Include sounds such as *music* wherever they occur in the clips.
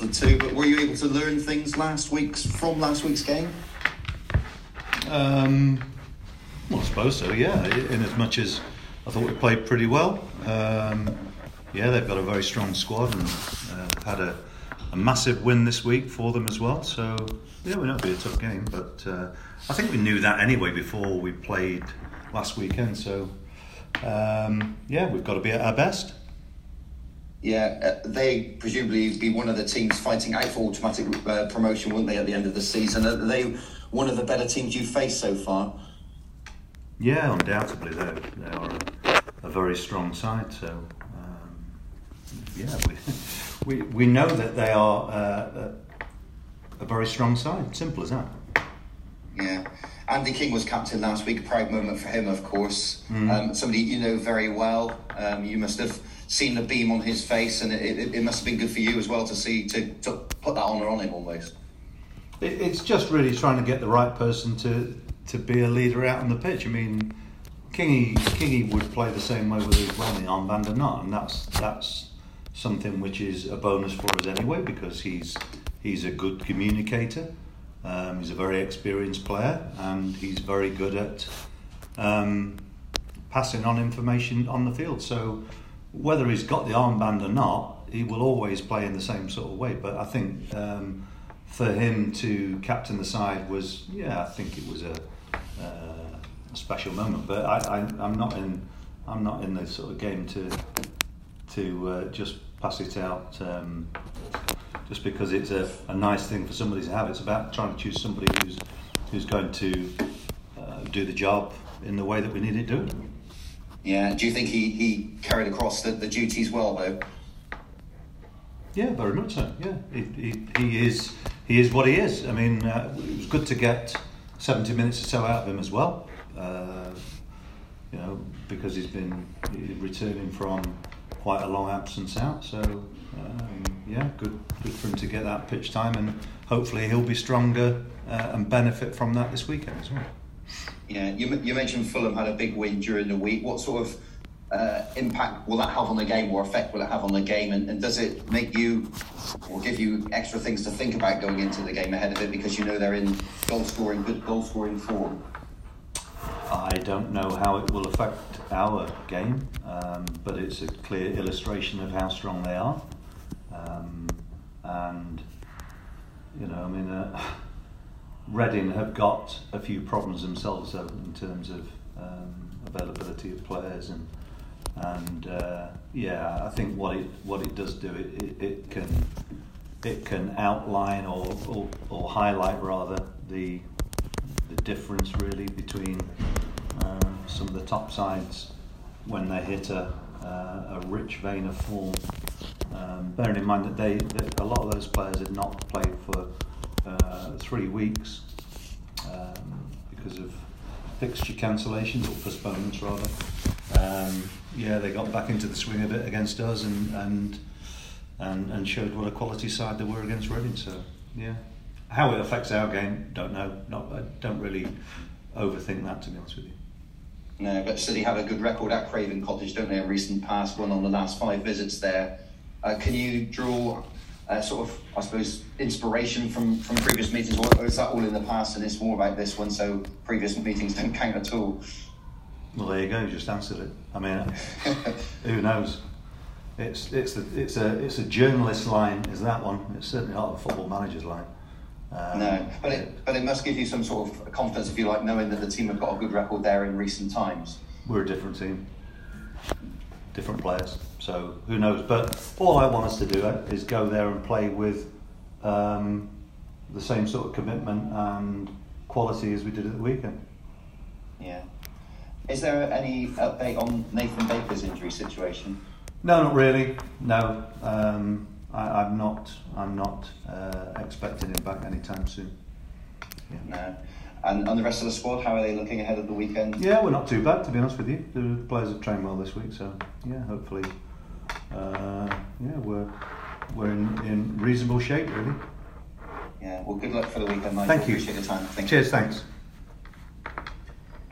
the two, but were you able to learn things last week's from last week's game? Um, well, I suppose so. Yeah, in as much as I thought we played pretty well. Um, yeah, they've got a very strong squad and uh, had a, a, massive win this week for them as well. So yeah, we know it'll be a tough game, but uh, I think we knew that anyway before we played last weekend. So um, yeah, we've got to be at our best. Yeah, uh, they presumably be one of the teams fighting out for automatic uh, promotion, wouldn't they, at the end of the season? Are they one of the better teams you've faced so far? Yeah, undoubtedly they they are a, a very strong side. So um, yeah, we, *laughs* we we know that they are uh, a, a very strong side. Simple as that. Yeah. Andy King was captain last week. A proud moment for him, of course. Mm. Um, somebody you know very well. Um, you must have seen the beam on his face, and it, it, it, must have been good for you as well to see to, to put that honour on him almost. It, it's just really trying to get the right person to to be a leader out on the pitch. I mean, Kingy Kingy would play the same way whether he's wearing the armband or not, and that's that's something which is a bonus for us anyway because he's he's a good communicator. Um, he's a very experienced player and he's very good at um, passing on information on the field. So whether he's got the armband or not, he will always play in the same sort of way. But I think um, for him to captain the side was, yeah, I think it was a, uh, a special moment. But I, am not in, I'm not in the sort of game to to uh, just pass it out um, just because it's a, a nice thing for somebody to have. It's about trying to choose somebody who's who's going to uh, do the job in the way that we need it doing. Yeah. Do you think he, he carried across the, the duties well though? Yeah, very much so. Yeah, he, he, he is he is what he is. I mean, uh, it was good to get seventy minutes or so out of him as well. Uh, you know, because he's been returning from quite a long absence out. So um, yeah, good good for him to get that pitch time, and hopefully he'll be stronger uh, and benefit from that this weekend as well. Yeah, you, you mentioned Fulham had a big win during the week. What sort of uh, impact will that have on the game, or effect will it have on the game, and, and does it make you or give you extra things to think about going into the game ahead of it because you know they're in goal scoring, good goal scoring form? I don't know how it will affect our game, um, but it's a clear illustration of how strong they are. Um, and, you know, I mean, uh, Reading have got a few problems themselves though, in terms of um, availability of players and and uh, yeah, I think what it what it does do it, it, it can it can outline or, or, or highlight rather the the difference really between um, some of the top sides when they hit a, uh, a rich vein of form. Um, bearing in mind that they that a lot of those players had not played for uh, three weeks um, because of fixture cancellations or postponements rather. Um, yeah, they got back into the swing a bit against us and and and, and showed what a quality side they were against Reading. So yeah. How it affects our game, don't know. Not, I don't really overthink that, to be honest with you. No, but City have a good record at Craven Cottage, don't they? A recent past one on the last five visits there. Uh, can you draw uh, sort of, I suppose, inspiration from, from previous meetings, or is that all in the past and it's more about this one, so previous meetings don't count at all? Well, there you go. You just answered it. I mean, *laughs* who knows? It's it's a, it's a it's a journalist line. Is that one? It's certainly not a football manager's line. Um, no, but it, but it must give you some sort of confidence, if you like, knowing that the team have got a good record there in recent times. We're a different team, different players. So who knows? But all I want us to do is go there and play with um, the same sort of commitment and quality as we did at the weekend. Yeah. Is there any update on Nathan Baker's injury situation? No, not really. No. Um, I, am not. I'm not uh, expecting him back anytime soon. Yeah. No. And, and the rest of the squad, how are they looking ahead of the weekend? Yeah, we're not too bad to be honest with you. The players have trained well this week, so yeah, hopefully, uh, yeah, we're we're in, in reasonable shape really. Yeah. Well, good luck for the weekend, Mike. Thank you. Appreciate the time. Thank Cheers. You. Thanks.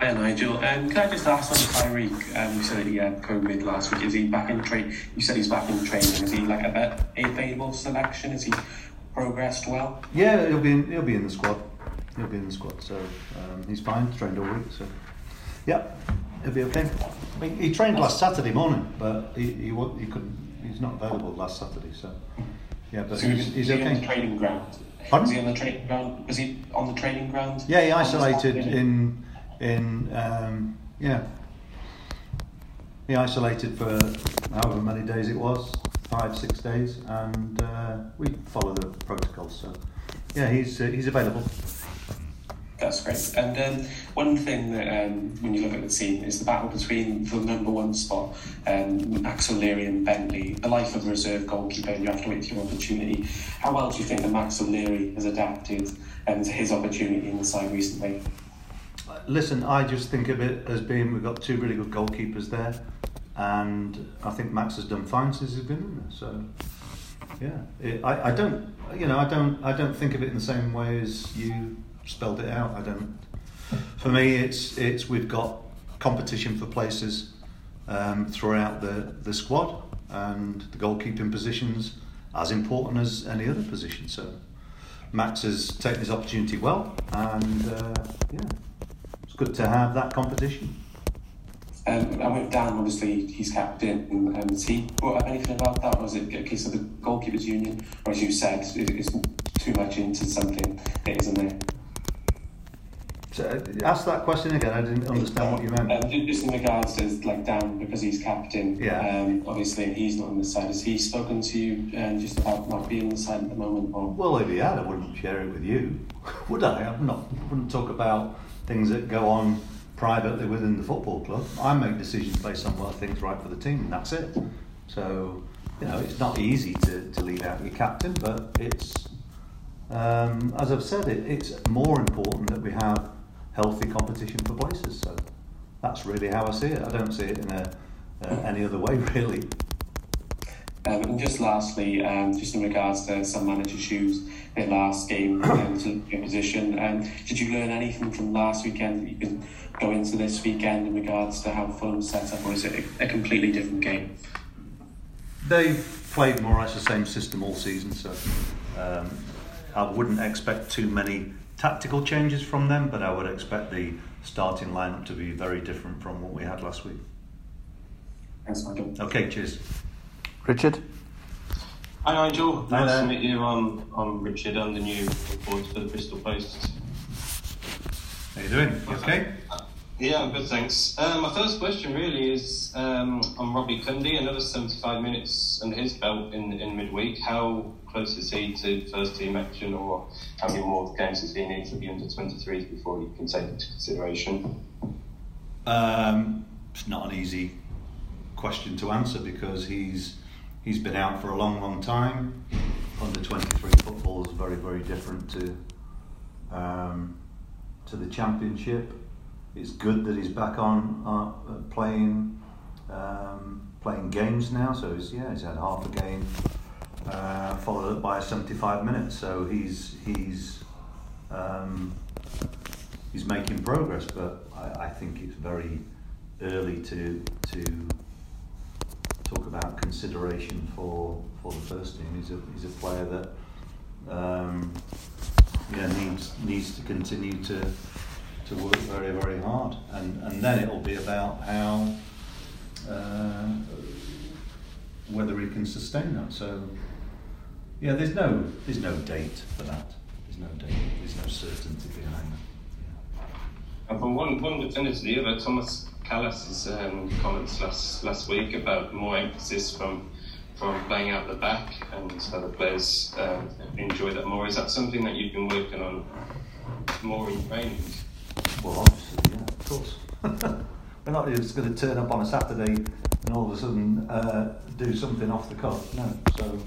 Hi Nigel. Um, can I just ask on Tyreeq? Um, you said that he had COVID last week. Is he back in train? You said he's back in training. Is he like a, a available selection? Is he progressed well? Yeah, he'll be in, he'll be in the squad. He'll be in the squad. So um, he's fine. Trained all week. So yeah, he'll be okay. I mean, he trained last Saturday morning, but he he, he couldn't. He's not available last Saturday. So yeah, but so he's, he's, he's okay. on the training ground. Pardon? Was he on the training ground? Was he on the training ground? Yeah, he isolated in in um, yeah. He isolated for however many days it was, five six days, and uh, we follow the protocols. So yeah, he's uh, he's available. That's great. And um, one thing that um, when you look at the team is the battle between the number one spot, um, Max O'Leary and Bentley, the life of a reserve goalkeeper, and you have to wait for your opportunity. How well do you think that Max O'Leary has adapted um, to his opportunity in the side recently? Listen, I just think of it as being we've got two really good goalkeepers there, and I think Max has done fine since he's been in there. So, yeah, it, I, I don't, you know, I don't, I don't think of it in the same way as you spelled it out. I don't. For me, it's it's we've got competition for places um, throughout the the squad, and the goalkeeping positions as important as any other position. So, Max has taken his opportunity well, and uh, yeah it's good to have that competition. Um, and with Dan, obviously, he's captain. Um, has he brought up anything about that, Was it a case of the goalkeepers' union, or as you said, it's too much into something that isn't there? So, uh, ask that question again. I didn't understand what you meant. Um, just in regards to like Dan, because he's captain. Yeah. Um, obviously, and he's not on the side. Has he spoken to you um, just about not being on the side at the moment? Or? Well, if he had, I wouldn't share it with you, *laughs* would I? I'm not. Wouldn't talk about things that go on privately within the football club. I make decisions based on what I think's right for the team, and that's it. So, you know, it's not easy to, to lead out your captain, but it's, um, as I've said, it, it's more important that we have healthy competition for places. So that's really how I see it. I don't see it in a, uh, any other way, *laughs* really. Um, and just lastly, um, just in regards to some manager shoes, their last game um, *coughs* to your position, um, did you learn anything from last weekend that you can go into this weekend in regards to how Fulham set up, or is it a, a completely different game? They've played more or less the same system all season, so um, I wouldn't expect too many tactical changes from them, but I would expect the starting lineup to be very different from what we had last week. Thanks, Michael. Okay, cheers. Richard? Hi Nigel, Hi nice there. to meet you. I'm, I'm Richard, I'm the new reporter for the Bristol Post. How you doing? You okay? Yeah, I'm good, thanks. Um, my first question really is um, on Robbie Cundy, another 75 minutes under his belt in, in midweek. How close is he to first team action, or how many more games does he need for the under 23s before you can take into consideration? Um, it's not an easy question to answer because he's he's been out for a long, long time. Under 23 football is very, very different to um, to the championship. It's good that he's back on uh, playing um, playing games now. So he's, yeah, he's had half a game uh, followed up by 75 minutes. So he's he's um, he's making progress, but I, I think it's very early to to talk about consideration for for the first team. He's a he's a player that um, yeah needs needs to continue to to work very very hard, and and then it'll be about how uh, whether he can sustain that. So yeah, there's no there's no date for that. There's no date. There's no certainty behind that. And from one, one defender to the other, Thomas Kalas's um, comments last last week about more emphasis from from playing out the back and so the players um, enjoy that more. Is that something that you've been working on more in training? Well, obviously, yeah, of course. *laughs* We're not just going to turn up on a Saturday and all of a sudden uh, do something off the cuff. No, so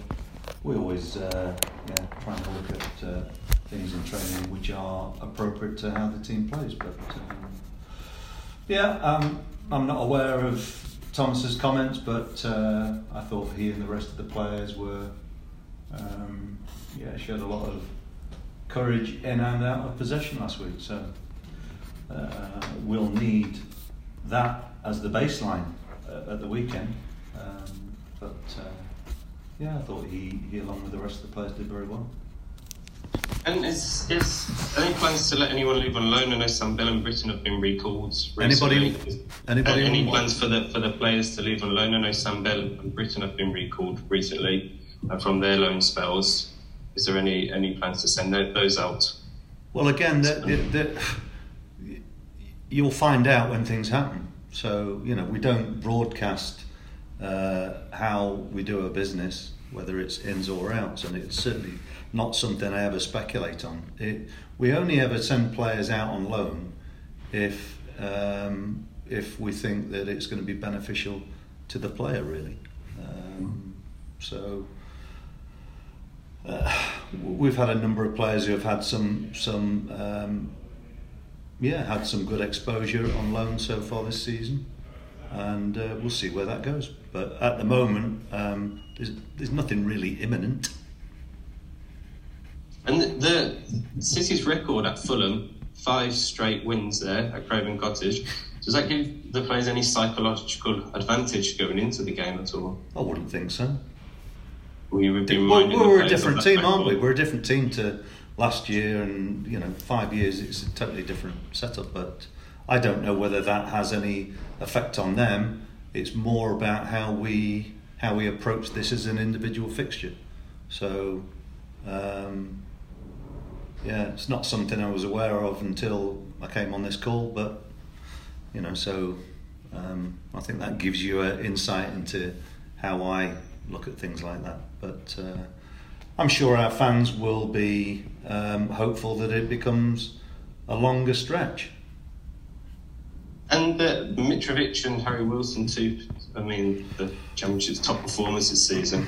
we always uh, yeah, try and look at uh, things in training which are appropriate to how the team plays. But um, yeah, um, I'm not aware of Thomas's comments, but uh, I thought he and the rest of the players were um, yeah showed a lot of courage in and out of possession last week. So uh, we'll need that as the baseline uh, at the weekend. Um, but uh, yeah, I thought he, he, along with the rest of the players, did very well. And is, is any plans to let anyone leave on loan? I know Sam Bell and Britain have been recalled recently. Anybody? Anybody? Any plans for the for the players to leave on loan? I know Sam Bell and Britain have been recalled recently uh, from their loan spells. Is there any any plans to send those out? Well, again, the, the, the, you'll find out when things happen. So you know, we don't broadcast uh, how we do our business, whether it's ins or outs, and it's certainly not something I ever speculate on. It, we only ever send players out on loan if um, if we think that it's going to be beneficial to the player, really. Um, so. Uh, we've had a number of players who have had some some um, yeah had some good exposure on loan so far this season, and uh, we'll see where that goes. But at the moment, um, there's there's nothing really imminent. And the, the City's record at Fulham, five straight wins there at Craven Cottage. Does that give the players any psychological advantage going into the game at all? I wouldn't think so. We would be well, we're a different team, aren't we? We're a different team to last year, and you know, five years it's a totally different setup. But I don't know whether that has any effect on them. It's more about how we how we approach this as an individual fixture. So, um, yeah, it's not something I was aware of until I came on this call. But you know, so um, I think that gives you an insight into how I look at things like that. But uh, I'm sure our fans will be um, hopeful that it becomes a longer stretch. And uh, Mitrovic and Harry Wilson too. I mean, the Championship's top performers this season.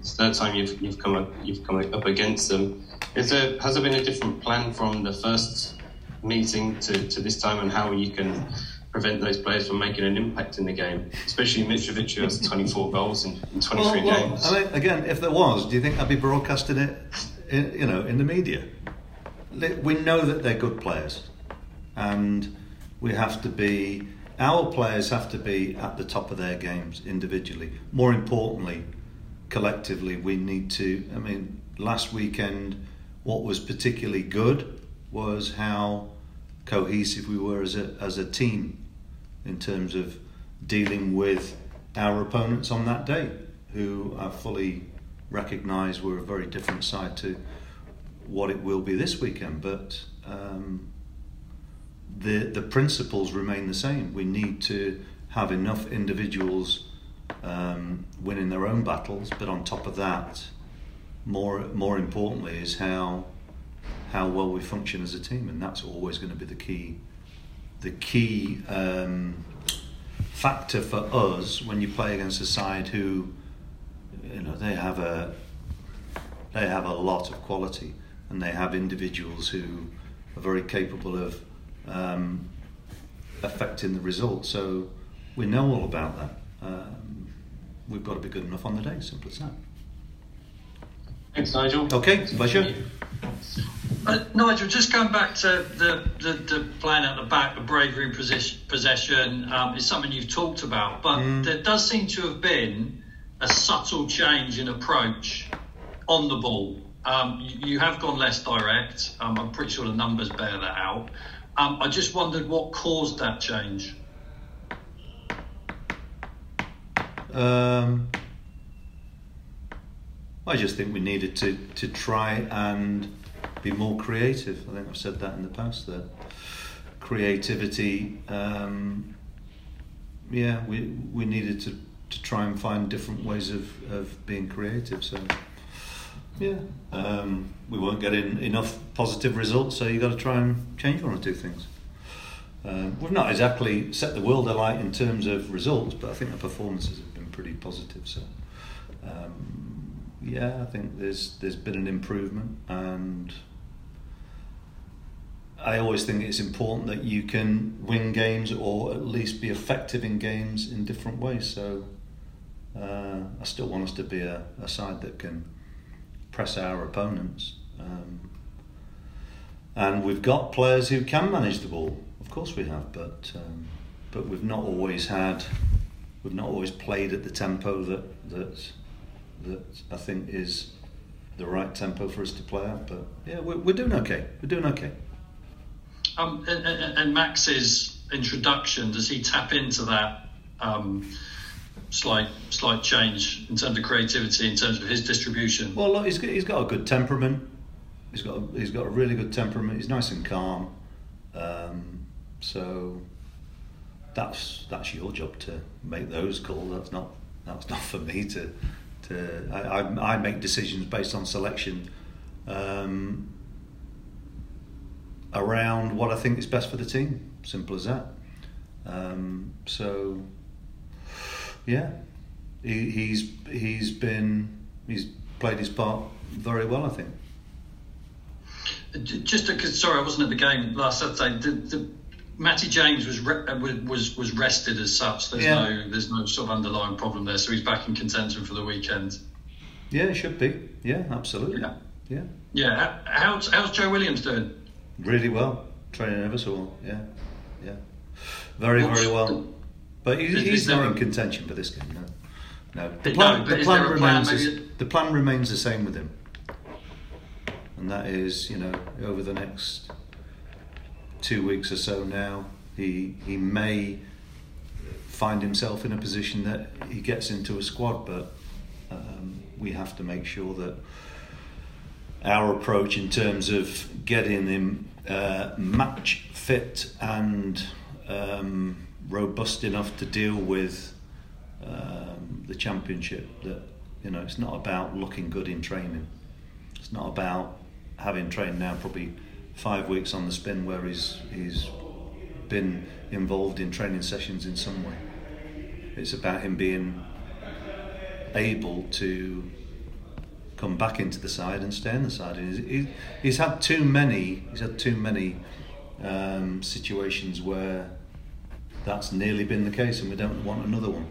It's the third time you've, you've come up, you've come up against them. Is there has there been a different plan from the first meeting to, to this time, and how you can prevent those players from making an impact in the game, especially Mitrovic, who has 24 goals in, in 23 well, well, games. I mean, again, if there was, do you think I'd be broadcasting it, in, you know, in the media? We know that they're good players, and we have to be. Our players have to be at the top of their games individually. More importantly, collectively, we need to. I mean, last weekend, what was particularly good was how cohesive we were as a as a team in terms of dealing with our opponents on that day, who are fully recognise we're a very different side to what it will be this weekend. But um, the the principles remain the same. We need to have enough individuals um, winning their own battles, but on top of that, more more importantly, is how how well we function as a team, and that's always going to be the key the key um, factor for us when you play against a side who, you know, they have a they have a lot of quality and they have individuals who are very capable of um, affecting the result. So we know all about that. Um, we've got to be good enough on the day. Simple as that. Thanks, Nigel. Okay, pleasure. Uh, Nigel, just going back to the, the, the playing at the back, the bravery and possession um, is something you've talked about, but mm. there does seem to have been a subtle change in approach on the ball. Um, you, you, have gone less direct. Um, I'm pretty sure the numbers bear that out. Um, I just wondered what caused that change. Um, I just think we needed to, to try and be more creative. I think I've said that in the past. That creativity, um, yeah, we we needed to, to try and find different ways of, of being creative. So yeah, um, we weren't getting enough positive results, so you've got to try and change one or two things. Um, we've not exactly set the world alight in terms of results, but I think the performances have been pretty positive. So. Um, yeah, I think there's there's been an improvement, and I always think it's important that you can win games or at least be effective in games in different ways. So uh, I still want us to be a, a side that can press our opponents. Um, and we've got players who can manage the ball. Of course, we have, but um, but we've not always had, we've not always played at the tempo that that that I think is the right tempo for us to play at. But yeah, we're, we're doing okay. We're doing okay. Um, and, and, Max's introduction, does he tap into that um, slight slight change in terms of creativity, in terms of his distribution? Well, look, he's got, he's got a good temperament. He's got a, he's got a really good temperament. He's nice and calm. Um, so that's that's your job to make those calls. That's not that's not for me to to. I, I, I make decisions based on selection. Um, around what I think is best for the team. Simple as that. Um, so, yeah, he, he's he's been he's played his part very well, I think. Just because, sorry, I wasn't at the game last Saturday. The, the, Matty James was re- uh, was was rested as such. There's yeah. no there's no sort of underlying problem there, so he's back in contention for the weekend. Yeah, it should be. Yeah, absolutely. Yeah, yeah. Yeah. How's how's Joe Williams doing? Really well. Training ever so well. Yeah, yeah. Very What's very well. But is, he's not in contention for this game. No, no. The plan, no, the plan remains plan, the plan remains the same with him, and that is you know over the next two weeks or so now he he may find himself in a position that he gets into a squad, but um, we have to make sure that our approach in terms of getting him uh, match fit and um, robust enough to deal with um, the championship. That you know, it's not about looking good in training. It's not about having trained now probably five weeks on the spin where he's he's been involved in training sessions in some way. It's about him being able to come back into the side and stay in the side. He's, he's had too many. He's had too many um, situations where that's nearly been the case, and we don't want another one.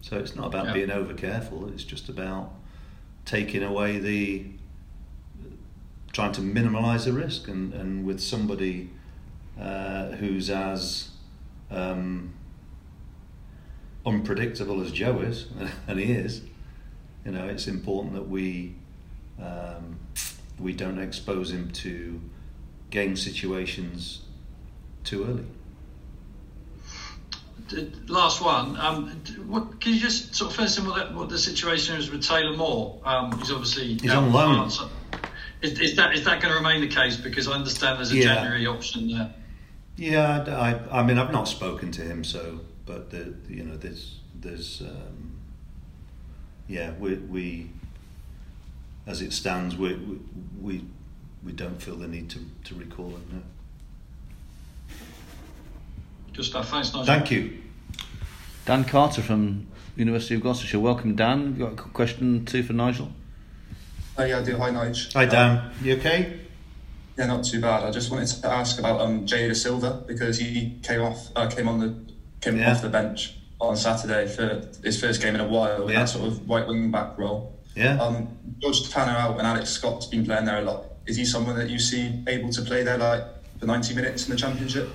So it's not about yeah. being over careful. It's just about taking away the trying to minimise the risk, and, and with somebody uh, who's as um, unpredictable as Joe is, *laughs* and he is, you know, it's important that we um, we don't expose him to game situations too early. Last one. Um, what, can you just sort of fill in what, what the situation is with Taylor Moore? Um, he's obviously he's on loan. Is, is, that is that going to remain the case? Because I understand there's a yeah. January option there. Yeah, I, I mean I've not spoken to him, so but the, you know there's there's um, yeah, we, we as it stands, we, we, we don't feel the need to, to recall him No. Good stuff. Thanks, Nigel. Thank you. Dan Carter from University of Gloucestershire. Welcome, Dan. You got a question too for Nigel? Oh, yeah, I do. Hi, Nigel. Hi, Dan. Um, you okay? Yeah, not too bad. I just wanted to ask about um, Jay Dasilva because he came off, uh, came on the, came yeah. off the bench on Saturday for his first game in a while, yeah. that sort of right wing back role. Yeah. Um, George Tanner out and Alex Scott's been playing there a lot. Is he someone that you see able to play there like for 90 minutes in the championship?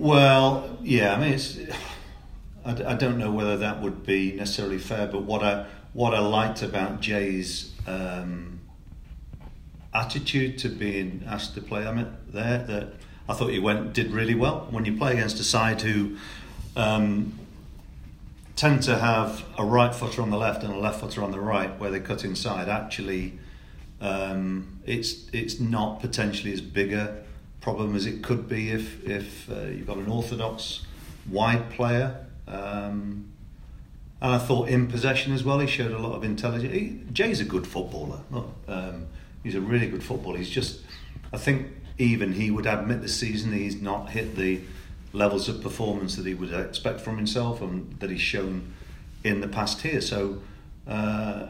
Well, yeah. I mean, it's. I, I don't know whether that would be necessarily fair, but what I what I liked about Jay's um, attitude to being asked to play, I mean, there that I thought he went did really well. When you play against a side who um, tend to have a right footer on the left and a left footer on the right where they cut inside. Actually, um, it's it's not potentially as bigger problem as it could be if if uh, you've got an orthodox wide player. Um, and I thought in possession as well, he showed a lot of intelligence. He, Jay's a good footballer. Um, he's a really good footballer. He's just, I think, even he would admit this season he's not hit the levels of performance that he would expect from himself and that he's shown in the past here. So, uh,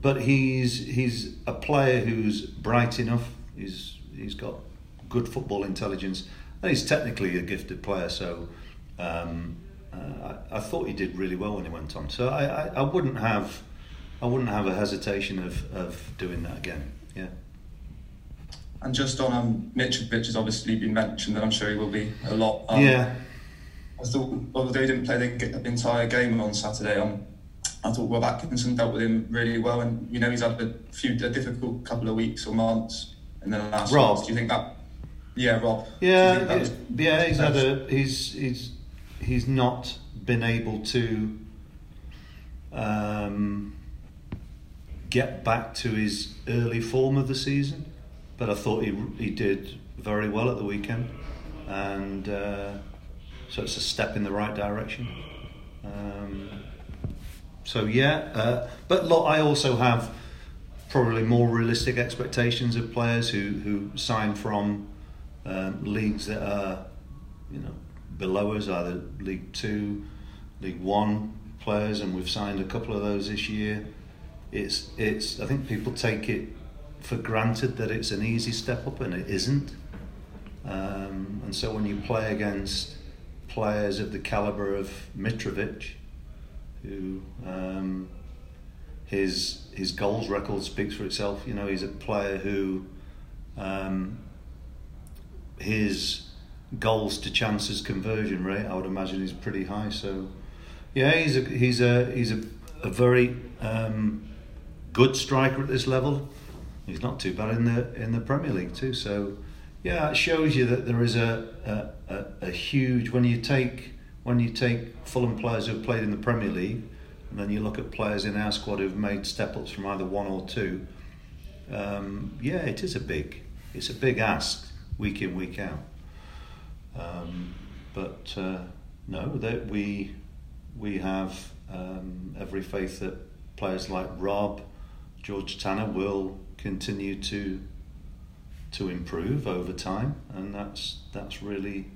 but he's he's a player who's bright enough. He's he's got good football intelligence, and he's technically a gifted player. So, um, uh, I, I, thought he did really well when he went on. So I, I, I wouldn't have I wouldn't have a hesitation of, of doing that again. Yeah. And just on um, Mitrovic has obviously been mentioned, and I'm sure he will be a lot. Um, yeah. I thought, although he didn't play the entire game on Saturday, um, I thought Rob Atkinson dealt with him really well, and you know he's had a few a difficult couple of weeks or months in the last. Rob, months. do you think that? Yeah, Rob. Yeah, yeah, he's had a he's he's he's not been able to um, get back to his early form of the season, but I thought he he did very well at the weekend, and uh, so it's a step in the right direction. Um, so yeah, uh, but look, I also have probably more realistic expectations of players who who sign from um, leagues that are you know below us, either League Two, League One players, and we've signed a couple of those this year. It's it's I think people take it for granted that it's an easy step up, and it isn't. Um, and so when you play against players of the caliber of Mitrovic, who um, his his goals record speaks for itself. You know, he's a player who um, his goals to chances conversion rate, I would imagine, is pretty high. So, yeah, he's a he's a he's a, a very um, good striker at this level. He's not too bad in the in the Premier League too. So, yeah, it shows you that there is a a, a, a huge when you take when you take Fulham players who have played in the Premier League, and then you look at players in our squad who've made step ups from either one or two. Um, yeah, it is a big it's a big ask week in week out. Um, but uh, no, that we we have um, every faith that players like Rob, George Tanner will continue to to improve over time, and that's that's really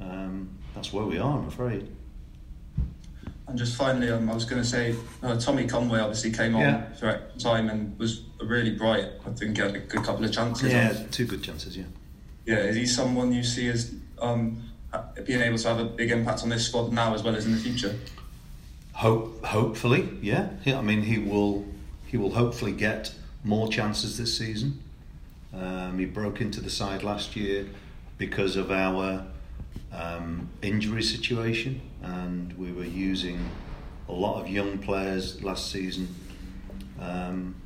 um, that's where we are. I'm afraid. And just finally, um, I was going to say, uh, Tommy Conway obviously came on Yeah. for time and was really bright. I think he had a good couple of chances. Yeah, two good chances. Yeah. yeah. Is he someone you see as um, being able to have a big impact on this squad now as well as in the future? Hope, hopefully, yeah. yeah. I mean, he will, he will hopefully get more chances this season. Um, he broke into the side last year because of our um, injury situation, and we were using a lot of young players last season. Um,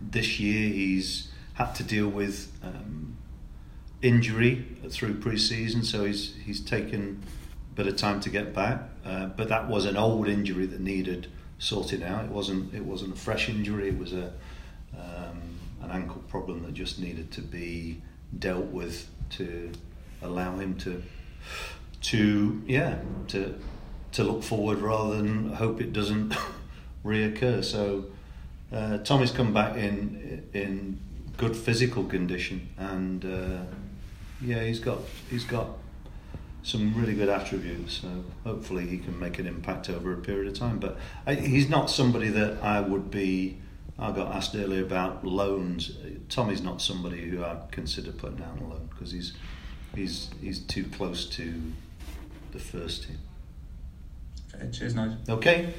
this year, he's had to deal with um, injury through pre-season, so he's he's taken a bit of time to get back. Uh, but that was an old injury that needed sorting out. It wasn't it wasn't a fresh injury. It was a um, an ankle problem that just needed to be dealt with to allow him to to yeah to to look forward rather than hope it doesn't *laughs* reoccur. So uh, Tommy's come back in in good physical condition and uh, yeah he's got he's got some really good attributes so hopefully he can make an impact over a period of time but I, he's not somebody that I would be I got asked earlier about loans Tommy's not somebody who I'd consider putting down a loan because he's he's he's too close to the first team Okay, cheers, Nigel. okay